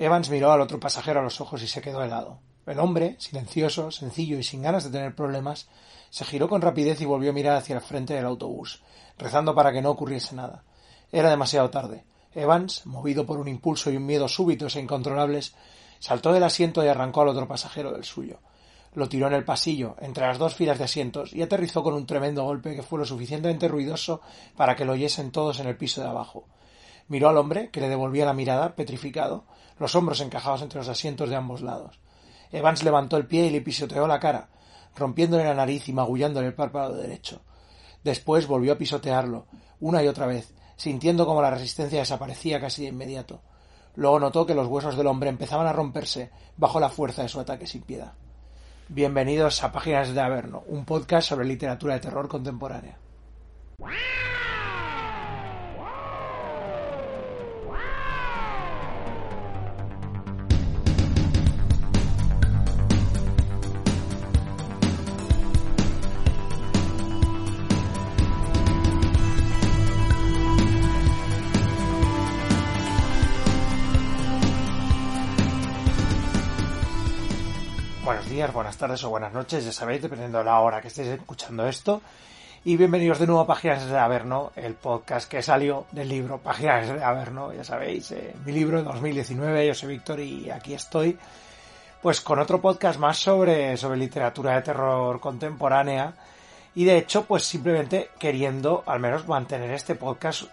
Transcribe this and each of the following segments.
Evans miró al otro pasajero a los ojos y se quedó helado. El hombre, silencioso, sencillo y sin ganas de tener problemas, se giró con rapidez y volvió a mirar hacia el frente del autobús, rezando para que no ocurriese nada. Era demasiado tarde. Evans, movido por un impulso y un miedo súbitos e incontrolables, saltó del asiento y arrancó al otro pasajero del suyo. Lo tiró en el pasillo, entre las dos filas de asientos, y aterrizó con un tremendo golpe que fue lo suficientemente ruidoso para que lo oyesen todos en el piso de abajo. Miró al hombre, que le devolvía la mirada, petrificado, los hombros encajados entre los asientos de ambos lados. Evans levantó el pie y le pisoteó la cara, rompiéndole la nariz y magullándole el párpado derecho. Después volvió a pisotearlo, una y otra vez, sintiendo como la resistencia desaparecía casi de inmediato. Luego notó que los huesos del hombre empezaban a romperse bajo la fuerza de su ataque sin piedad. Bienvenidos a Páginas de Averno, un podcast sobre literatura de terror contemporánea. Buenas tardes o buenas noches, ya sabéis, dependiendo de la hora que estéis escuchando esto. Y bienvenidos de nuevo a Páginas de Averno, el podcast que salió del libro Páginas de Averno, ya sabéis, eh, mi libro de 2019, yo soy Víctor y aquí estoy, pues con otro podcast más sobre, sobre literatura de terror contemporánea. Y de hecho, pues simplemente queriendo al menos mantener este podcast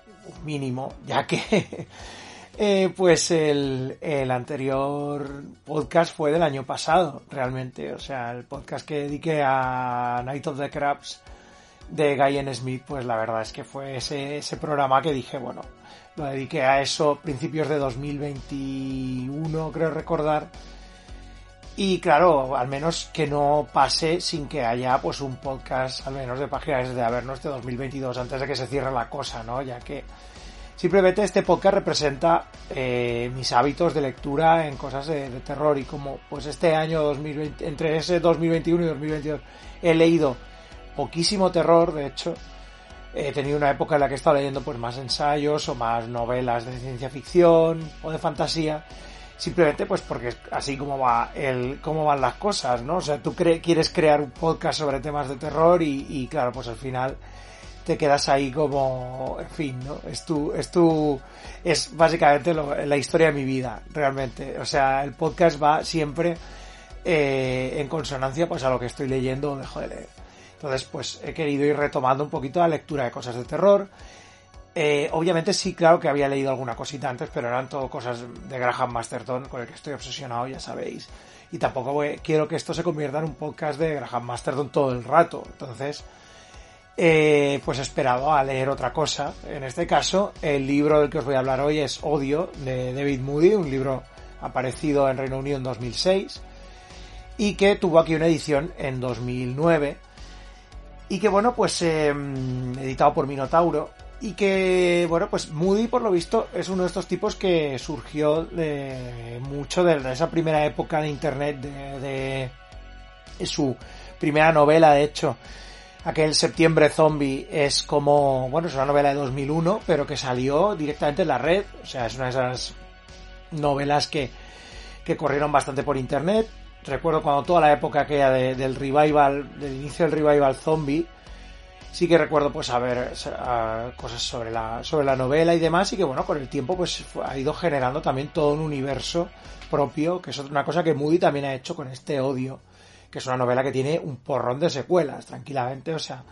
mínimo, ya que eh, pues el, el, anterior podcast fue del año pasado, realmente. O sea, el podcast que dediqué a Night of the Crabs de Guy Smith, pues la verdad es que fue ese, ese programa que dije, bueno, lo dediqué a eso principios de 2021, creo recordar. Y claro, al menos que no pase sin que haya pues un podcast, al menos de páginas de Avernos de 2022, antes de que se cierre la cosa, ¿no? Ya que Simplemente este podcast representa eh, mis hábitos de lectura en cosas de, terror y como pues este año 2020, entre ese 2021 y 2022 he leído poquísimo terror, de hecho, he tenido una época en la que he estado leyendo pues más ensayos o más novelas de ciencia ficción o de fantasía, simplemente pues porque así como va el cómo van las cosas, ¿no? O sea, tú quieres crear un podcast sobre temas de terror y, y claro, pues al final te quedas ahí como, en fin, ¿no? Es tu, es tu, es básicamente la historia de mi vida, realmente. O sea, el podcast va siempre eh, en consonancia pues a lo que estoy leyendo o dejo de leer. Entonces, pues he querido ir retomando un poquito la lectura de cosas de terror. Eh, obviamente sí, claro que había leído alguna cosita antes, pero eran todo cosas de Graham Masterton, con el que estoy obsesionado, ya sabéis. Y tampoco quiero que esto se convierta en un podcast de Graham Masterton todo el rato. Entonces, eh, pues esperado a leer otra cosa. En este caso, el libro del que os voy a hablar hoy es Odio, de David Moody, un libro aparecido en Reino Unido en 2006 y que tuvo aquí una edición en 2009 y que bueno, pues eh, editado por Minotauro y que bueno, pues Moody por lo visto es uno de estos tipos que surgió de mucho de esa primera época de internet de su primera novela de hecho aquel Septiembre Zombie es como, bueno, es una novela de 2001, pero que salió directamente en la red, o sea, es una de esas novelas que, que corrieron bastante por internet. Recuerdo cuando toda la época aquella del revival, del inicio del revival zombie, sí que recuerdo pues saber cosas sobre la, sobre la novela y demás, y que bueno, con el tiempo pues ha ido generando también todo un universo propio, que es una cosa que Moody también ha hecho con este odio que es una novela que tiene un porrón de secuelas, tranquilamente, o sea.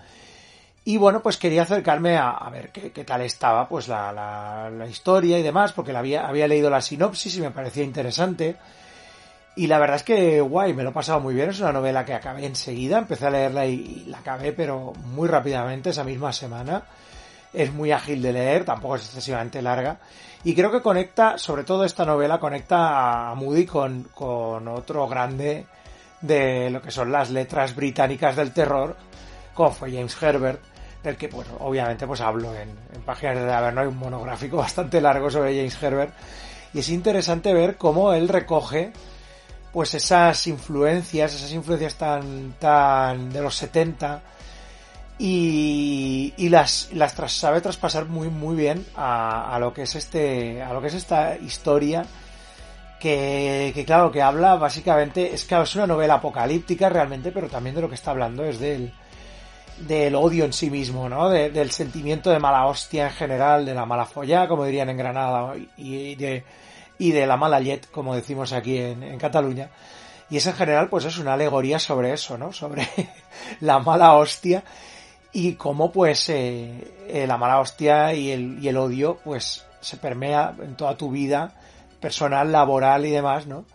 Y bueno, pues quería acercarme a, ver qué, tal estaba, pues la, la, la, historia y demás, porque la había, leído la sinopsis y me parecía interesante. Y la verdad es que guay, me lo he pasado muy bien, es una novela que acabé enseguida, empecé a leerla y, y la acabé, pero muy rápidamente, esa misma semana. Es muy ágil de leer, tampoco es excesivamente larga. Y creo que conecta, sobre todo esta novela, conecta a Moody con, con otro grande de lo que son las letras británicas del terror, como fue James Herbert, del que, pues, obviamente, pues hablo en, páginas de Averno, hay un monográfico bastante largo sobre James Herbert, y es interesante ver cómo él recoge, pues, esas influencias, esas influencias tan, tan de los 70, y, y las, las sabe traspasar muy, muy bien a lo que es este, a lo que es esta historia, que, que, claro, que habla básicamente, es claro, es una novela apocalíptica realmente, pero también de lo que está hablando es del, del odio en sí mismo, ¿no? del sentimiento de mala hostia en general, de la mala folla, como dirían en Granada, y de, y de la mala jet, como decimos aquí en, en Cataluña. Y es en general, pues es una alegoría sobre eso, ¿no? Sobre la mala hostia y cómo, pues, eh, eh, la mala hostia y el, y el odio, pues, se permea en toda tu vida personal, laboral y demás, ¿no?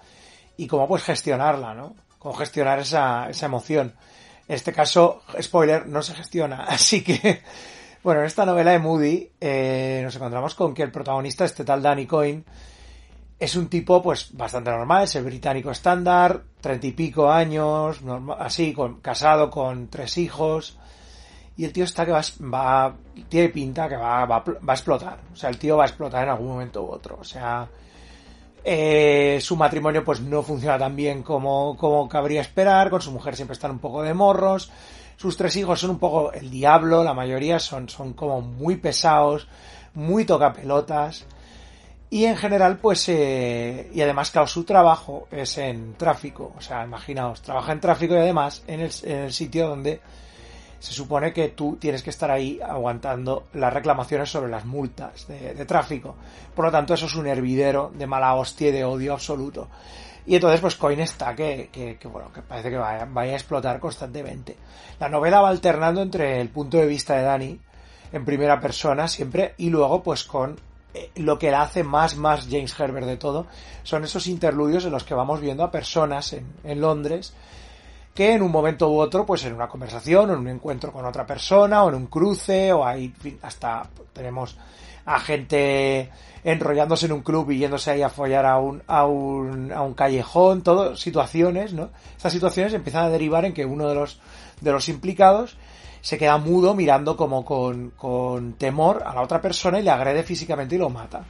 Y cómo, pues, gestionarla, ¿no? Cómo gestionar esa, esa emoción. En este caso, spoiler, no se gestiona. Así que, bueno, en esta novela de Moody eh, nos encontramos con que el protagonista, este tal Danny Coyne, es un tipo pues bastante normal, es el británico estándar, treinta y pico años, así, con, casado con tres hijos. Y el tío está que va, va tiene pinta que va, va, va, a explotar. O sea, el tío va a explotar en algún momento u otro. O sea, eh, su matrimonio pues no funciona tan bien como, como cabría esperar. Con su mujer siempre están un poco de morros. Sus tres hijos son un poco el diablo. La mayoría son, son como muy pesados, muy tocapelotas. Y en general, pues, eh, y además, claro, su trabajo es en tráfico. O sea, imaginaos, trabaja en tráfico y además en el, en el sitio donde se supone que tú tienes que estar ahí aguantando las reclamaciones sobre las multas de, de, tráfico. Por lo tanto, eso es un hervidero de mala hostia y de odio absoluto. Y entonces, pues Coin está que, que, que bueno, que parece que vaya, a explotar constantemente. La novela va alternando entre el punto de vista de Dani, en primera persona siempre, y luego, pues con eh, lo que la hace más, más James Herbert de todo, son esos interludios en los que vamos viendo a personas en, en Londres que en un momento u otro, pues en una conversación o en un encuentro con otra persona o en un cruce o hay, hasta tenemos a gente enrollándose en un club y yéndose ahí a follar a un, a un, a un callejón, todo, situaciones, ¿no? Estas situaciones empiezan a derivar en que uno de los, de los implicados se queda mudo mirando como con, con temor a la otra persona y le agrede físicamente y lo mata.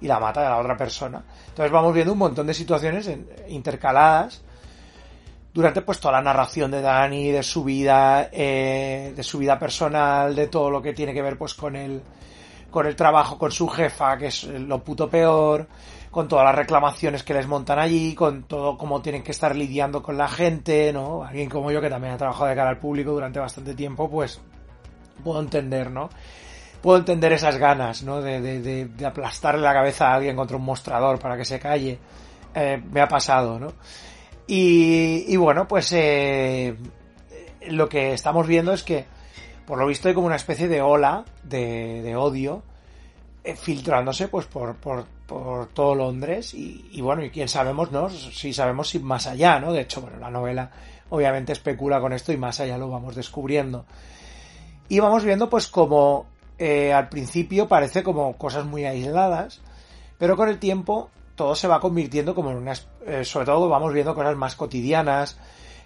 Y la mata a la otra persona. Entonces vamos viendo un montón de situaciones intercaladas durante pues toda la narración de Dani, de su vida, eh, de su vida personal, de todo lo que tiene que ver pues con el, con el trabajo, con su jefa, que es lo puto peor, con todas las reclamaciones que les montan allí, con todo cómo tienen que estar lidiando con la gente, ¿no? Alguien como yo que también ha trabajado de cara al público durante bastante tiempo, pues puedo entender, ¿no? Puedo entender esas ganas, ¿no? De, de, de aplastarle la cabeza a alguien contra un mostrador para que se calle. Eh, me ha pasado, ¿no? Y, bueno, pues eh, lo que estamos viendo es que, por lo visto, hay como una especie de ola de, de odio eh, filtrándose pues por, por, por todo Londres y, y, bueno, y quién sabemos, ¿no? Si sabemos si más allá, ¿no? De hecho, bueno, la novela obviamente especula con esto y más allá lo vamos descubriendo. Y vamos viendo pues como eh, al principio parece como cosas muy aisladas, pero con el tiempo todo se va convirtiendo como en unas, eh, sobre todo vamos viendo cosas más cotidianas,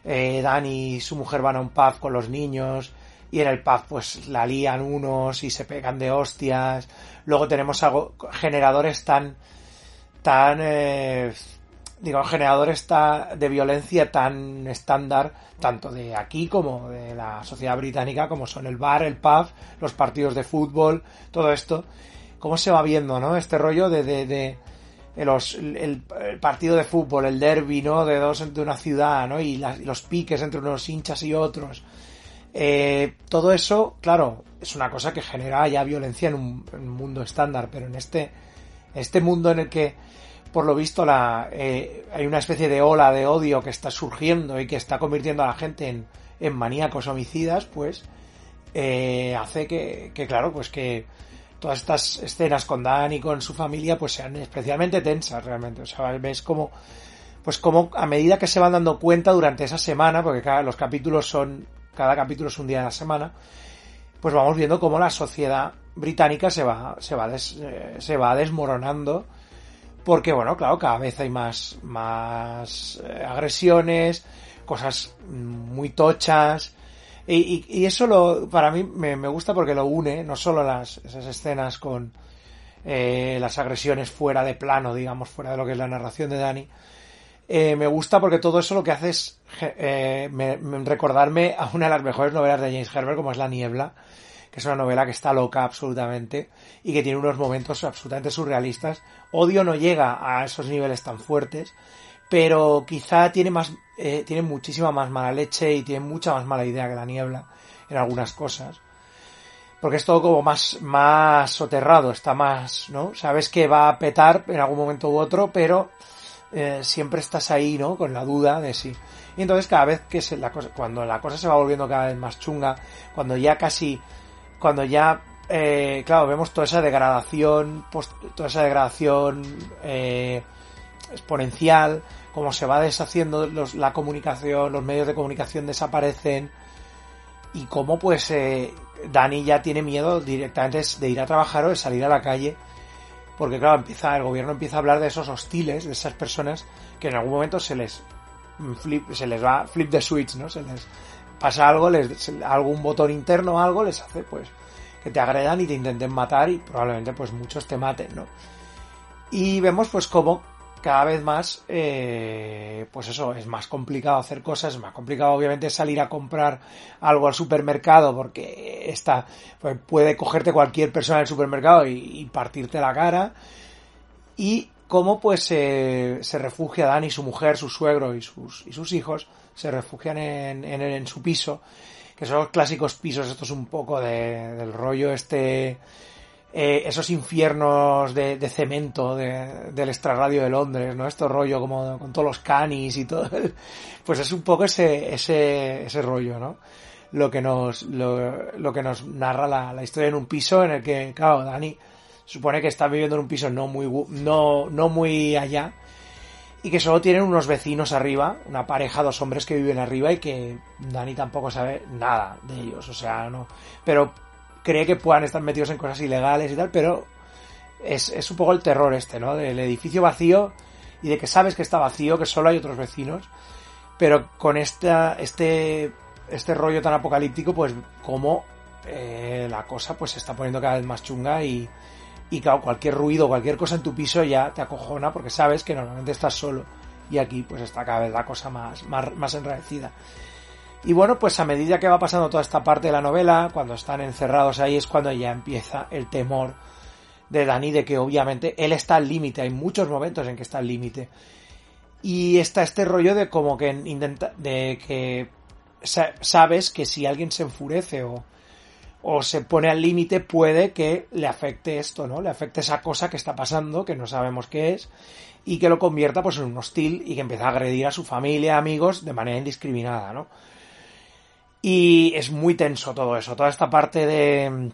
eh, Dani y su mujer van a un pub con los niños, y en el pub pues la lían unos y se pegan de hostias. Luego tenemos algo, generadores tan, tan, eh, digo, generadores tan, de violencia tan estándar, tanto de aquí como de la sociedad británica, como son el bar, el pub, los partidos de fútbol, todo esto. ¿Cómo se va viendo, no? Este rollo de, de el, partido de fútbol, el derby, ¿no? De dos de una ciudad, ¿no? Y, las, los piques entre unos hinchas y otros eh, todo eso, claro, es una cosa que genera ya violencia en un, mundo estándar, pero en este, este mundo en el que, por lo visto, la, eh, hay una especie de ola de odio que está surgiendo y que está convirtiendo a la gente en, en maníacos homicidas, pues eh, hace que, claro, pues que todas estas escenas con Dan y con su familia pues sean especialmente tensas realmente. O sea, ves como pues como a medida que se van dando cuenta durante esa semana, porque cada, los capítulos son cada capítulo es un día de la semana, pues vamos viendo cómo la sociedad británica se va, se va, des, eh, se va desmoronando, porque bueno, claro, cada vez hay más, más eh, agresiones, cosas muy tochas, y, y, y eso lo, para mí me, gusta porque lo une, no solo las, esas escenas con eh, las agresiones fuera de plano, digamos, fuera de lo que es la narración de Dani, eh, me gusta porque todo eso lo que hace es eh, me, recordarme a una de las mejores novelas de James Herbert, como es La Niebla, que es una novela que está loca absolutamente y que tiene unos momentos absolutamente surrealistas. Odio no llega a esos niveles tan fuertes, pero quizá tiene más, eh, tiene muchísima más mala leche y tiene mucha más mala idea que la niebla en algunas cosas. Porque es todo como más, más soterrado, está más, ¿no? Sabes que va a petar en algún momento u otro, pero eh, siempre estás ahí, ¿no? Con la duda de si. Y entonces cada vez que se, la cosa, cuando la cosa se va volviendo cada vez más chunga, cuando ya casi, cuando ya, eh, claro, vemos toda esa degradación, toda esa degradación eh, exponencial, cómo se va deshaciendo la comunicación, los medios de comunicación desaparecen y cómo pues eh, Dani ya tiene miedo directamente de ir a trabajar o de salir a la calle porque claro, empieza, el gobierno empieza a hablar de esos hostiles, de esas personas que en algún momento se les flip, se les va flip the switch, ¿no? Se les pasa algo, les, algún botón interno o algo les hace pues que te agredan y te intenten matar y probablemente pues muchos te maten, ¿no? Y vemos pues cómo cada vez más, eh, pues eso, es más complicado hacer cosas, es más complicado obviamente salir a comprar algo al supermercado porque está, pues puede cogerte cualquier persona del supermercado y, partirte la cara. Y cómo pues se refugia Dani, su mujer, su suegro y sus, y sus hijos, se refugian en, en, en su piso, que son los clásicos pisos, esto es un poco de, del rollo este eh, esos infiernos de, de cemento de, del extrarradio de Londres, ¿no? Esto rollo como con todos los canis y todo. Pues es un poco ese, ese, ese rollo, ¿no? Lo que nos, lo, lo que nos narra la, la, historia en un piso en el que, claro, Dani supone que está viviendo en un piso no muy, no, no muy allá y que solo tienen unos vecinos arriba, una pareja, dos hombres que viven arriba y que Dani tampoco sabe nada de ellos, o sea, no, pero cree que puedan estar metidos en cosas ilegales y tal, pero es, es un poco el terror este, ¿no? Del edificio vacío y de que sabes que está vacío, que solo hay otros vecinos, pero con esta, este, este rollo tan apocalíptico, pues como eh, la cosa pues se está poniendo cada vez más chunga y, y claro, cualquier ruido, cualquier cosa en tu piso ya te acojona porque sabes que normalmente estás solo y aquí pues está cada vez la cosa más, más, más enrarecida. Y bueno, pues a medida que va pasando toda esta parte de la novela, cuando están encerrados ahí es cuando ya empieza el temor de Dani de que obviamente él está al límite, hay muchos momentos en que está al límite. Y está este rollo de como que intenta, de que sabes que si alguien se enfurece o, o se pone al límite puede que le afecte esto, ¿no? Le afecte esa cosa que está pasando, que no sabemos qué es, y que lo convierta pues en un hostil y que empieza a agredir a su familia, amigos, de manera indiscriminada, ¿no? Y es muy tenso todo eso, toda esta parte de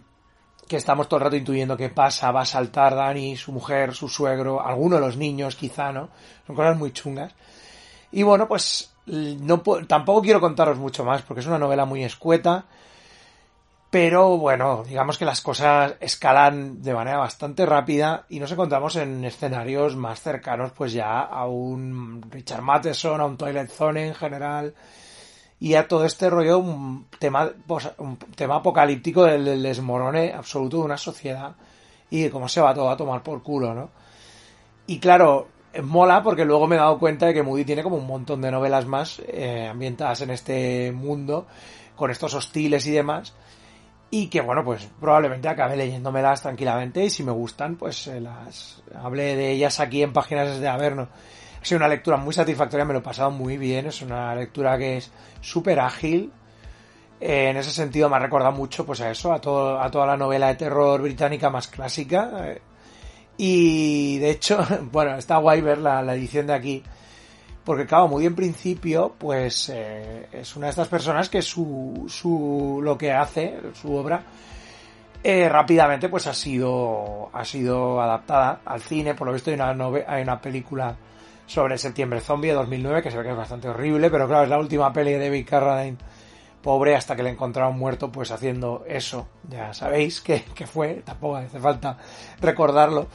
que estamos todo el rato intuyendo qué pasa, va a saltar Dani, su mujer, su suegro, alguno de los niños quizá, ¿no? Son cosas muy chungas. Y bueno, pues no tampoco quiero contaros mucho más porque es una novela muy escueta, pero bueno, digamos que las cosas escalan de manera bastante rápida y nos encontramos en escenarios más cercanos pues ya a un Richard Matheson, a un Toilet Zone en general, y a todo este rollo un tema, pues, un tema apocalíptico del, desmorone absoluto de una sociedad y de cómo se va todo a tomar por culo, ¿no? Y claro, mola porque luego me he dado cuenta de que Moody tiene como un montón de novelas más eh, ambientadas en este mundo, con estos hostiles y demás, y que bueno, pues probablemente acabe leyéndomelas tranquilamente y si me gustan, pues eh, las hablé de ellas aquí en páginas de Averno ha sido una lectura muy satisfactoria, me lo he pasado muy bien, es una lectura que es súper ágil. Eh, en ese sentido me ha recordado mucho pues a eso, a, todo, a toda la novela de terror británica más clásica. Eh. y de hecho, bueno, está guay ver la, edición de aquí. Porque claro, muy en principio, pues eh, es una de estas personas que su, su lo que hace, su obra, rápidamente pues ha sido ha sido adaptada al cine por lo visto hay una hay una película sobre Septiembre Zombie de 2009, que se ve que es bastante horrible, pero claro, es la última peli de David Carradine, pobre, hasta que le encontraron muerto, pues haciendo eso. Ya sabéis que, fue, tampoco hace falta recordarlo.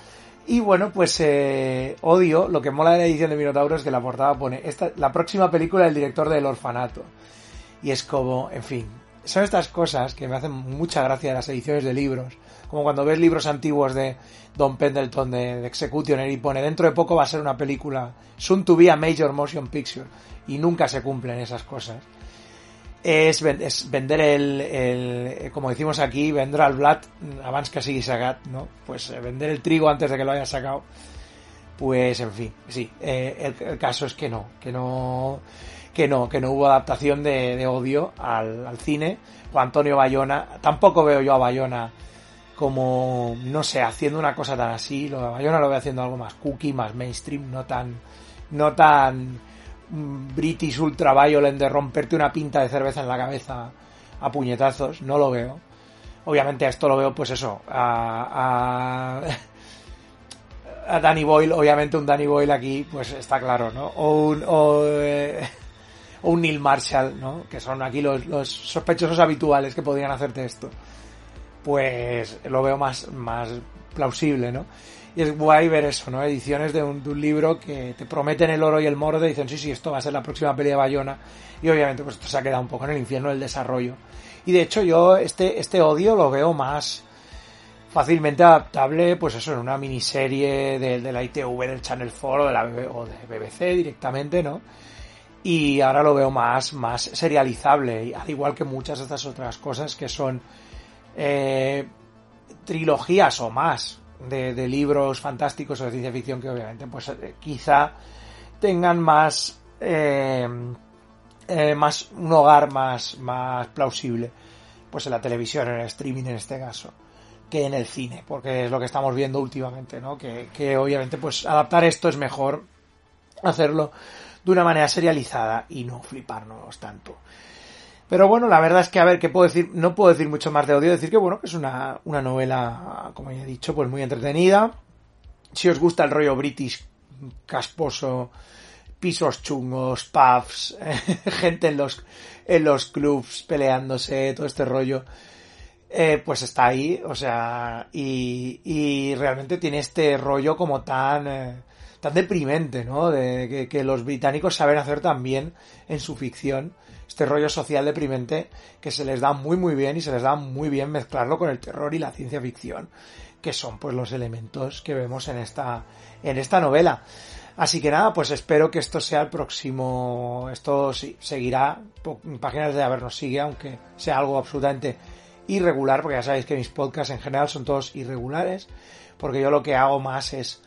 Y bueno, pues eh, odio, lo que mola de la edición de Minotauro es que la portada pone esta, la próxima película del director del orfanato. Y es como, en fin, son estas cosas que me hacen mucha gracia las ediciones de libros como cuando ves libros antiguos de Don Pendleton de, de Executioner y pone dentro de poco va a ser una película soon to be a major motion picture y nunca se cumplen esas cosas es, vender el, como decimos aquí, vender al blat abans que sigui sagat, ¿no? Pues eh, vender el trigo antes de que lo haya sacado. Pues, en fin, sí, eh, el, caso es que no, que no, que no, que no hubo adaptación de, odio al, al, cine. O Antonio Bayona, tampoco veo yo a Bayona como, no sé, haciendo una cosa tan así. Lo de lo veo haciendo algo más cookie, más mainstream, no tan, no tan British Ultra Violent de romperte una pinta de cerveza en la cabeza a puñetazos, no lo veo. Obviamente a esto lo veo, pues eso, a, a, Danny Boyle, obviamente un Danny Boyle aquí, pues está claro, ¿no? O un, o, eh, un Neil Marshall, ¿no? Que son aquí los, los sospechosos habituales que podrían hacerte esto. Pues lo veo más, más plausible, ¿no? Y es guay ver eso, ¿no? Ediciones de un, libro que te prometen el oro y el moro, y dicen, sí, sí, esto va a ser la próxima peli de Bayona. Y obviamente, pues esto se ha quedado un poco en el infierno del desarrollo. Y de hecho, yo este, este odio lo veo más fácilmente adaptable, pues eso, en una miniserie de, la ITV, del Channel 4 o de la o de BBC directamente, ¿no? Y ahora lo veo más, más serializable, al igual que muchas de estas otras cosas que son eh, trilogías o más de, libros fantásticos o de ciencia ficción que obviamente pues eh, quizá tengan más eh, eh, más un hogar más más plausible pues en la televisión en el streaming en este caso que en el cine porque es lo que estamos viendo últimamente no que, que obviamente pues adaptar esto es mejor hacerlo de una manera serializada y no fliparnos tanto pero bueno, la verdad es que, a ver, ¿qué puedo decir? No puedo decir mucho más de odio, decir que bueno, que es una, una novela, como ya he dicho, pues muy entretenida. Si os gusta el rollo british casposo, pisos chungos, pubs, gente en los, en los clubs peleándose, todo este rollo, eh, pues está ahí, o sea, y, y realmente tiene este rollo como tan, eh, tan deprimente, ¿no? De que, los británicos saben hacer también en su ficción este rollo social deprimente que se les da muy muy bien y se les da muy bien mezclarlo con el terror y la ciencia ficción, que son pues los elementos que vemos en esta, en esta novela. Así que nada, pues espero que esto sea el próximo, esto seguirá, páginas de habernos sigue, aunque sea algo absolutamente irregular, porque ya sabéis que mis podcasts en general son todos irregulares, porque yo lo que hago más es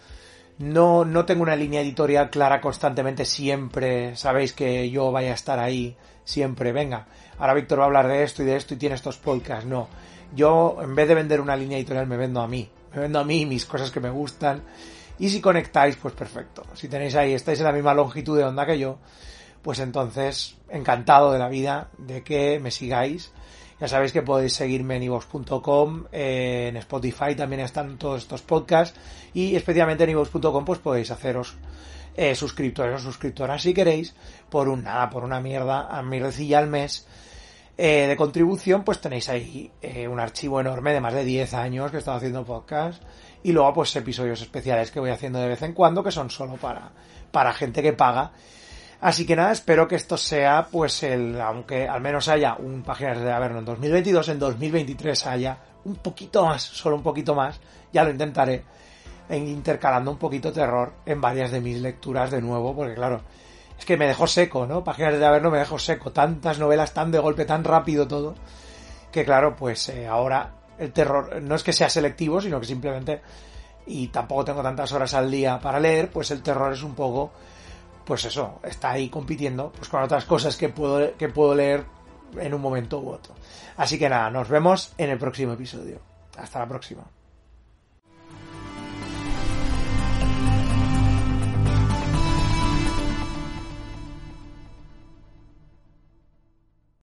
no, no tengo una línea editorial clara constantemente siempre, sabéis que yo vaya a estar ahí siempre, venga, ahora Víctor va a hablar de esto y de esto y tiene estos podcasts. No, yo en vez de vender una línea editorial me vendo a mí, me vendo a mí mis cosas que me gustan. Y si conectáis, pues perfecto. Si tenéis ahí, estáis en la misma longitud de onda que yo, pues entonces encantado de la vida de que me sigáis. Ya sabéis que podéis seguirme en ivox.com, eh, en Spotify también están todos estos podcasts y especialmente en ivox.com pues podéis haceros eh, suscriptores o suscriptoras si queréis, por un nada, por una mierda, a mi recilla al mes eh, de contribución, pues tenéis ahí un archivo enorme de más de 10 años que he estado haciendo podcast y luego pues episodios especiales que voy haciendo de vez en cuando que son solo para, para gente que paga. Así que nada, espero que esto sea, pues el, aunque al menos haya un Páginas de Averno en 2022, en 2023 haya un poquito más, solo un poquito más, ya lo intentaré, en intercalando un poquito terror en varias de mis lecturas de nuevo, porque claro, es que me dejó seco, ¿no? Páginas de Averno me dejó seco, tantas novelas tan de golpe, tan rápido todo, que claro, pues eh, ahora el terror no es que sea selectivo, sino que simplemente, y tampoco tengo tantas horas al día para leer, pues el terror es un poco, pues eso, está ahí compitiendo pues con otras cosas que puedo, que puedo leer en un momento u otro. Así que nada, nos vemos en el próximo episodio. Hasta la próxima.